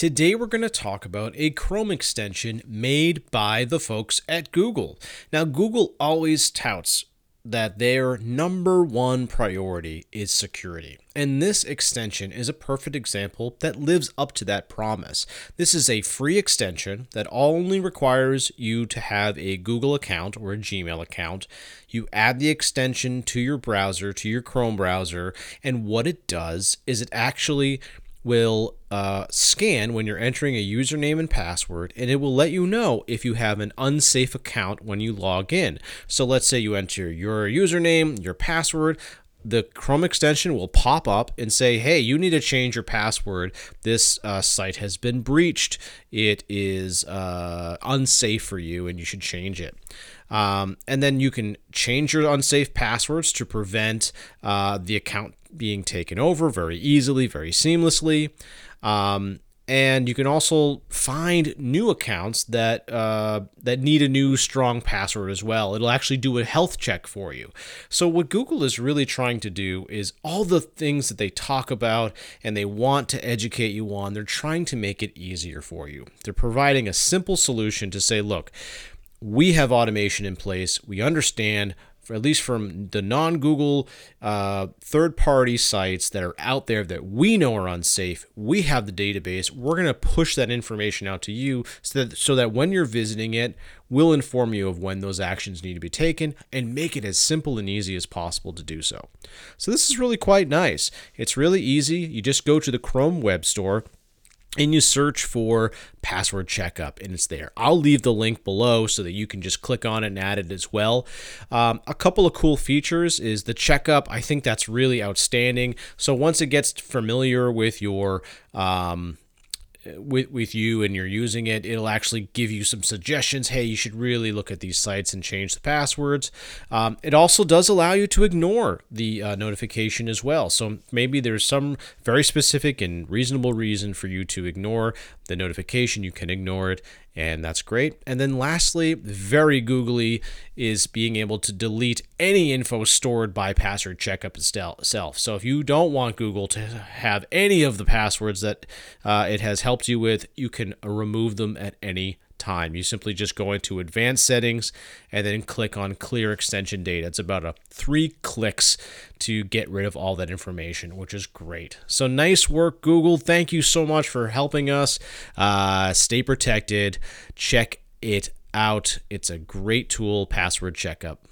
Today we're going to talk about a Chrome extension made by the folks at Google. Now, Google always touts that their number one priority is security. And this extension is a perfect example that lives up to that promise. This is a free extension that only requires you to have a Google account or a Gmail account. You add the extension to your browser, to your Chrome browser, and what it does is it actually will uh, scan when you're entering a username and password, and it will let you know if you have an unsafe account when you log in. So let's say you enter your username, your password. The Chrome extension will pop up and say, Hey, you need to change your password. This uh, site has been breached. It is uh, unsafe for you, and you should change it. Um, and then you can change your unsafe passwords to prevent uh, the account being taken over very easily, very seamlessly. Um, and you can also find new accounts that uh, that need a new strong password as well. It'll actually do a health check for you. So what Google is really trying to do is all the things that they talk about and they want to educate you on. They're trying to make it easier for you. They're providing a simple solution to say, look, we have automation in place. We understand at least from the non-Google uh, third-party sites that are out there that we know are unsafe. We have the database. We're going to push that information out to you so that so that when you're visiting it, we'll inform you of when those actions need to be taken and make it as simple and easy as possible to do so. So this is really quite nice. It's really easy. You just go to the Chrome Web Store and you search for password checkup and it's there. I'll leave the link below so that you can just click on it and add it as well. Um, a couple of cool features is the checkup. I think that's really outstanding. So once it gets familiar with your um, with, with you and you're using it, it'll actually give you some suggestions. Hey, you should really look at these sites and change the passwords. Um, it also does allow you to ignore the uh, notification as well. So maybe there's some very specific and reasonable reason for you to ignore the notification. You can ignore it, and that's great. And then lastly, very googly is being able to delete any info stored by password checkup itself. So if you don't want Google to have any of the passwords that uh, it has helped you with, you can remove them at any time. You simply just go into advanced settings and then click on clear extension data. It's about a three clicks to get rid of all that information, which is great. So nice work, Google. Thank you so much for helping us. Uh, stay protected. Check it out. It's a great tool, password checkup.